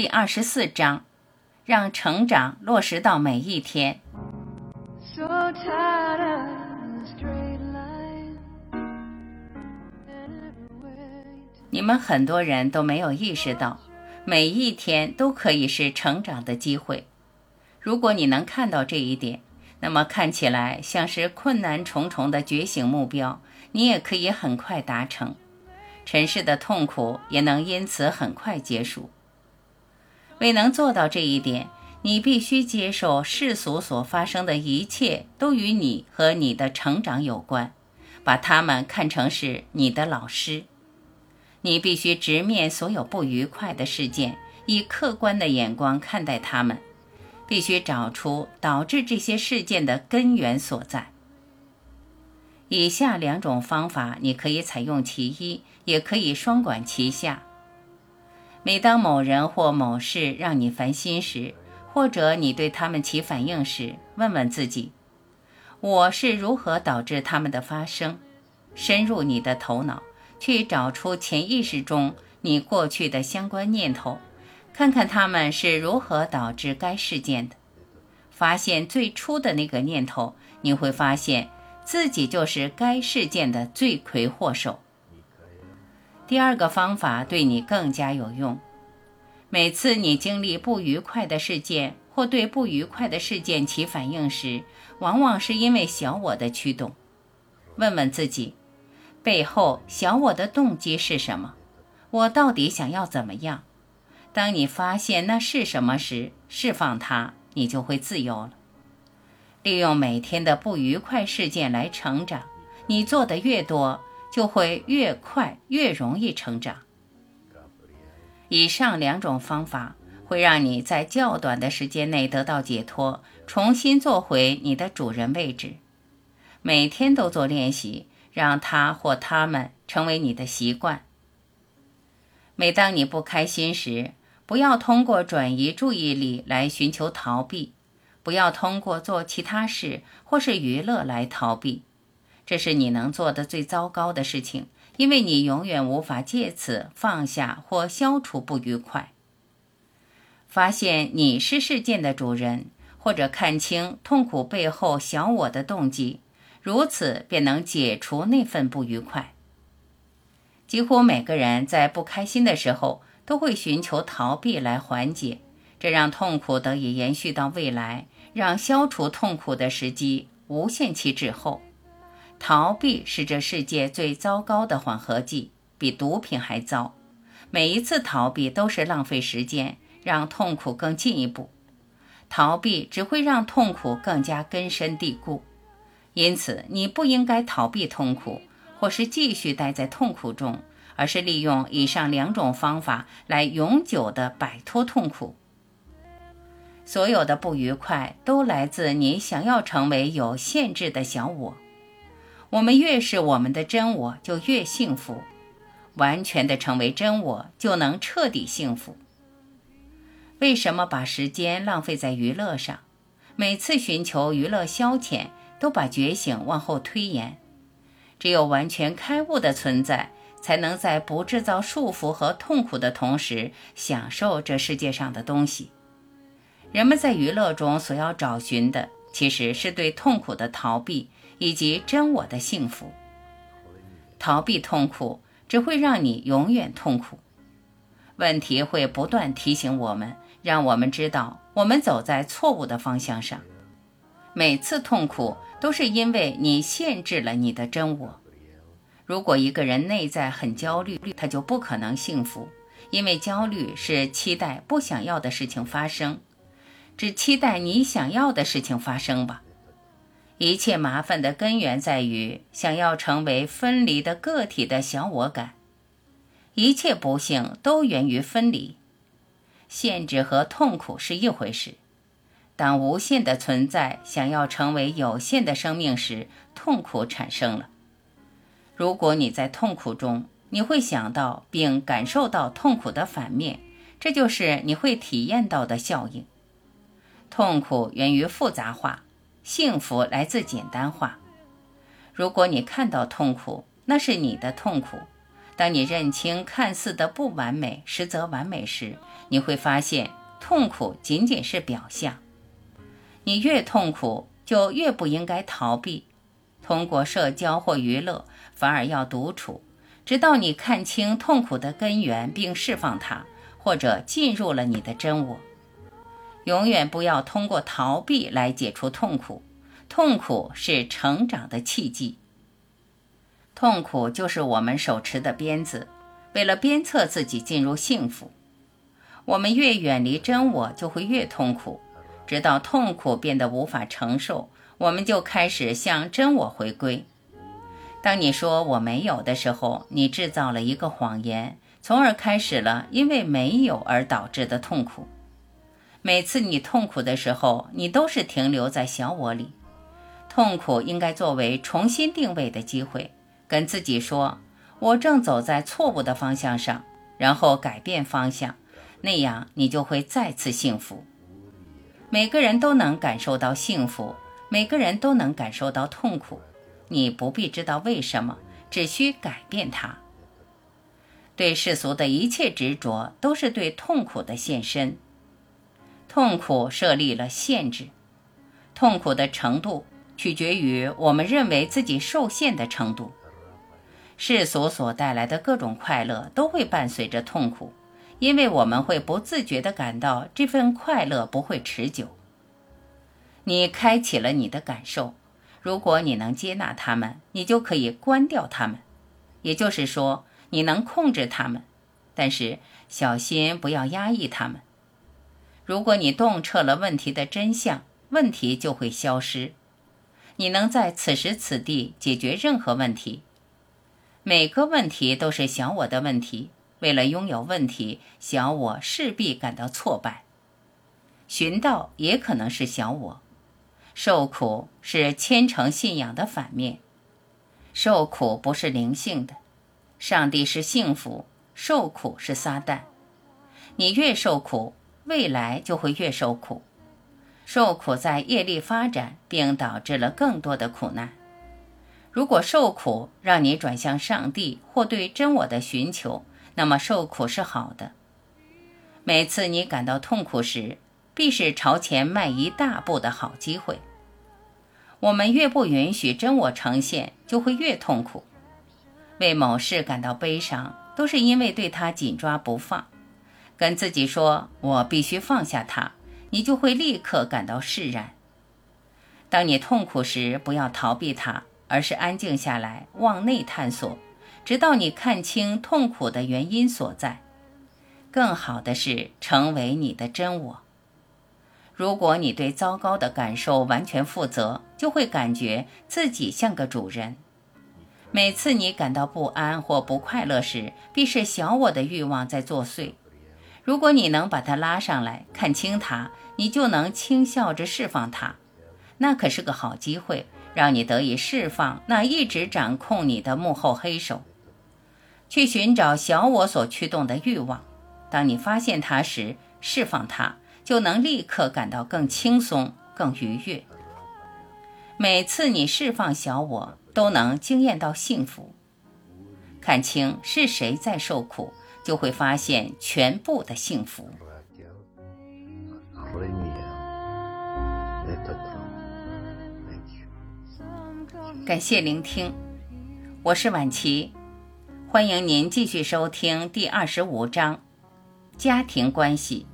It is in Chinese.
第二十四章，让成长落实到每一天。So tired of 你们很多人都没有意识到，每一天都可以是成长的机会。如果你能看到这一点，那么看起来像是困难重重的觉醒目标，你也可以很快达成。尘世的痛苦也能因此很快结束。未能做到这一点，你必须接受世俗所发生的一切都与你和你的成长有关，把它们看成是你的老师。你必须直面所有不愉快的事件，以客观的眼光看待它们，必须找出导致这些事件的根源所在。以下两种方法，你可以采用其一，也可以双管齐下。每当某人或某事让你烦心时，或者你对他们起反应时，问问自己：我是如何导致他们的发生？深入你的头脑，去找出潜意识中你过去的相关念头，看看他们是如何导致该事件的。发现最初的那个念头，你会发现自己就是该事件的罪魁祸首。第二个方法对你更加有用。每次你经历不愉快的事件或对不愉快的事件起反应时，往往是因为小我的驱动。问问自己，背后小我的动机是什么？我到底想要怎么样？当你发现那是什么时，释放它，你就会自由了。利用每天的不愉快事件来成长，你做的越多，就会越快，越容易成长。以上两种方法会让你在较短的时间内得到解脱，重新做回你的主人位置。每天都做练习，让他或他们成为你的习惯。每当你不开心时，不要通过转移注意力来寻求逃避，不要通过做其他事或是娱乐来逃避。这是你能做的最糟糕的事情，因为你永远无法借此放下或消除不愉快。发现你是事件的主人，或者看清痛苦背后小我的动机，如此便能解除那份不愉快。几乎每个人在不开心的时候都会寻求逃避来缓解，这让痛苦得以延续到未来，让消除痛苦的时机无限期滞后。逃避是这世界最糟糕的缓和剂，比毒品还糟。每一次逃避都是浪费时间，让痛苦更进一步。逃避只会让痛苦更加根深蒂固。因此，你不应该逃避痛苦，或是继续待在痛苦中，而是利用以上两种方法来永久地摆脱痛苦。所有的不愉快都来自你想要成为有限制的小我。我们越是我们的真我，就越幸福。完全的成为真我，就能彻底幸福。为什么把时间浪费在娱乐上？每次寻求娱乐消遣，都把觉醒往后推延。只有完全开悟的存在，才能在不制造束缚和痛苦的同时，享受这世界上的东西。人们在娱乐中所要找寻的，其实是对痛苦的逃避。以及真我的幸福。逃避痛苦只会让你永远痛苦。问题会不断提醒我们，让我们知道我们走在错误的方向上。每次痛苦都是因为你限制了你的真我。如果一个人内在很焦虑，他就不可能幸福，因为焦虑是期待不想要的事情发生。只期待你想要的事情发生吧。一切麻烦的根源在于想要成为分离的个体的小我感，一切不幸都源于分离。限制和痛苦是一回事，当无限的存在想要成为有限的生命时，痛苦产生了。如果你在痛苦中，你会想到并感受到痛苦的反面，这就是你会体验到的效应。痛苦源于复杂化。幸福来自简单化。如果你看到痛苦，那是你的痛苦；当你认清看似的不完美，实则完美时，你会发现痛苦仅仅是表象。你越痛苦，就越不应该逃避，通过社交或娱乐，反而要独处，直到你看清痛苦的根源并释放它，或者进入了你的真我。永远不要通过逃避来解除痛苦，痛苦是成长的契机。痛苦就是我们手持的鞭子，为了鞭策自己进入幸福。我们越远离真我，就会越痛苦，直到痛苦变得无法承受，我们就开始向真我回归。当你说我没有的时候，你制造了一个谎言，从而开始了因为没有而导致的痛苦。每次你痛苦的时候，你都是停留在小我里。痛苦应该作为重新定位的机会，跟自己说：“我正走在错误的方向上。”然后改变方向，那样你就会再次幸福。每个人都能感受到幸福，每个人都能感受到痛苦。你不必知道为什么，只需改变它。对世俗的一切执着，都是对痛苦的献身。痛苦设立了限制，痛苦的程度取决于我们认为自己受限的程度。世俗所带来的各种快乐都会伴随着痛苦，因为我们会不自觉地感到这份快乐不会持久。你开启了你的感受，如果你能接纳它们，你就可以关掉它们，也就是说，你能控制它们，但是小心不要压抑它们。如果你洞彻了问题的真相，问题就会消失。你能在此时此地解决任何问题。每个问题都是小我的问题。为了拥有问题，小我势必感到挫败。寻道也可能是小我。受苦是虔诚信仰的反面。受苦不是灵性的。上帝是幸福，受苦是撒旦。你越受苦。未来就会越受苦，受苦在业力发展，并导致了更多的苦难。如果受苦让你转向上帝或对真我的寻求，那么受苦是好的。每次你感到痛苦时，必是朝前迈一大步的好机会。我们越不允许真我呈现，就会越痛苦。为某事感到悲伤，都是因为对他紧抓不放。跟自己说：“我必须放下它。”你就会立刻感到释然。当你痛苦时，不要逃避它，而是安静下来，往内探索，直到你看清痛苦的原因所在。更好的是成为你的真我。如果你对糟糕的感受完全负责，就会感觉自己像个主人。每次你感到不安或不快乐时，必是小我的欲望在作祟。如果你能把它拉上来看清它，你就能轻笑着释放它。那可是个好机会，让你得以释放那一直掌控你的幕后黑手，去寻找小我所驱动的欲望。当你发现它时，释放它，就能立刻感到更轻松、更愉悦。每次你释放小我，都能惊艳到幸福。看清是谁在受苦。就会发现全部的幸福。感谢聆听，我是婉琪，欢迎您继续收听第二十五章家庭关系。